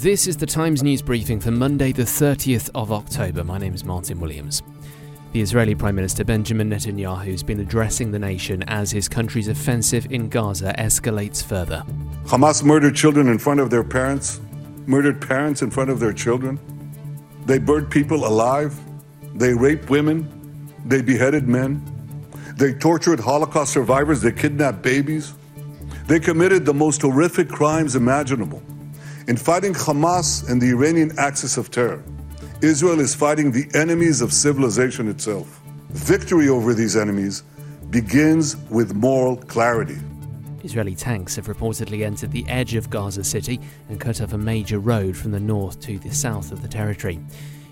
This is the Times News Briefing for Monday, the 30th of October. My name is Martin Williams. The Israeli Prime Minister Benjamin Netanyahu has been addressing the nation as his country's offensive in Gaza escalates further. Hamas murdered children in front of their parents, murdered parents in front of their children. They burned people alive. They raped women. They beheaded men. They tortured Holocaust survivors. They kidnapped babies. They committed the most horrific crimes imaginable. In fighting Hamas and the Iranian axis of terror, Israel is fighting the enemies of civilization itself. Victory over these enemies begins with moral clarity. Israeli tanks have reportedly entered the edge of Gaza City and cut off a major road from the north to the south of the territory.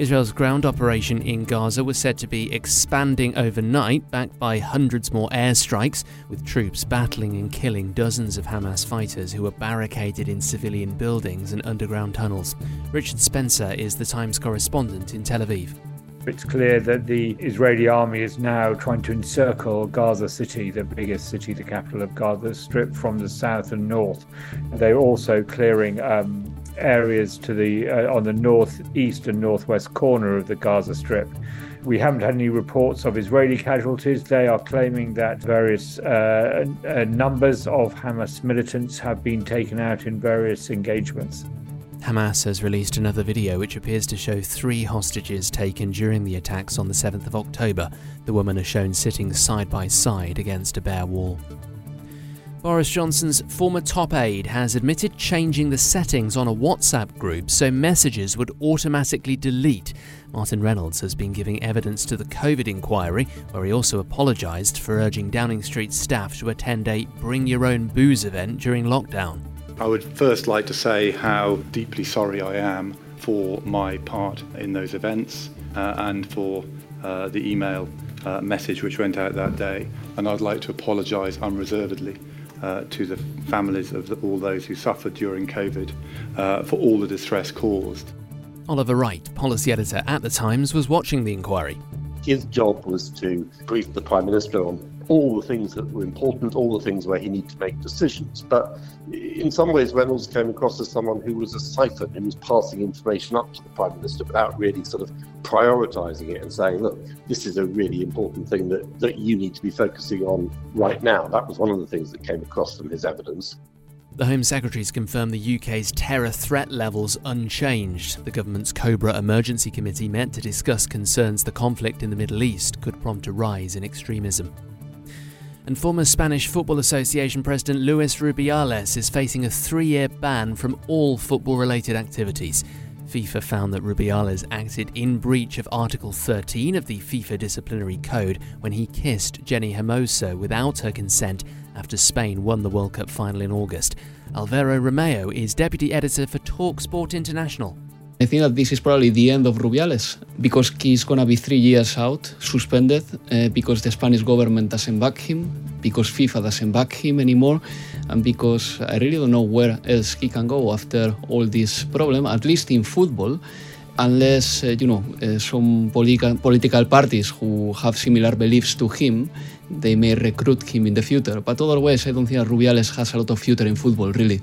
Israel's ground operation in Gaza was said to be expanding overnight, backed by hundreds more airstrikes, with troops battling and killing dozens of Hamas fighters who were barricaded in civilian buildings and underground tunnels. Richard Spencer is the Times correspondent in Tel Aviv. It's clear that the Israeli army is now trying to encircle Gaza City, the biggest city, the capital of Gaza Strip, from the south and north. They're also clearing um, areas to the uh, on the northeast and northwest corner of the Gaza Strip. We haven't had any reports of Israeli casualties. They are claiming that various uh, uh, numbers of Hamas militants have been taken out in various engagements. Hamas has released another video which appears to show three hostages taken during the attacks on the 7th of October. The women are shown sitting side by side against a bare wall. Boris Johnson's former top aide has admitted changing the settings on a WhatsApp group so messages would automatically delete. Martin Reynolds has been giving evidence to the COVID inquiry, where he also apologised for urging Downing Street staff to attend a bring your own booze event during lockdown. I would first like to say how deeply sorry I am for my part in those events uh, and for uh, the email uh, message which went out that day. And I'd like to apologise unreservedly uh, to the families of the, all those who suffered during COVID uh, for all the distress caused. Oliver Wright, policy editor at The Times, was watching the inquiry. His job was to brief the Prime Minister on all the things that were important, all the things where he needed to make decisions. But in some ways, Reynolds came across as someone who was a siphon and was passing information up to the Prime Minister without really sort of prioritising it and saying, look, this is a really important thing that, that you need to be focusing on right now. That was one of the things that came across from his evidence. The Home Secretary's confirmed the UK's terror threat levels unchanged. The government's Cobra Emergency Committee met to discuss concerns the conflict in the Middle East could prompt a rise in extremism and former Spanish Football Association President Luis Rubiales is facing a three year ban from all football related activities. FIFA found that Rubiales acted in breach of Article 13 of the FIFA Disciplinary Code when he kissed Jenni Hermoso without her consent after Spain won the World Cup final in August. Alvaro Romeo is deputy editor for Talksport International. I think that this is probably the end of Rubiales because he's going to be three years out, suspended, uh, because the Spanish government doesn't back him, because FIFA doesn't back him anymore, and because I really don't know where else he can go after all this problem, at least in football, unless, uh, you know, uh, some political parties who have similar beliefs to him, they may recruit him in the future. But otherwise, I don't think Rubiales has a lot of future in football, really.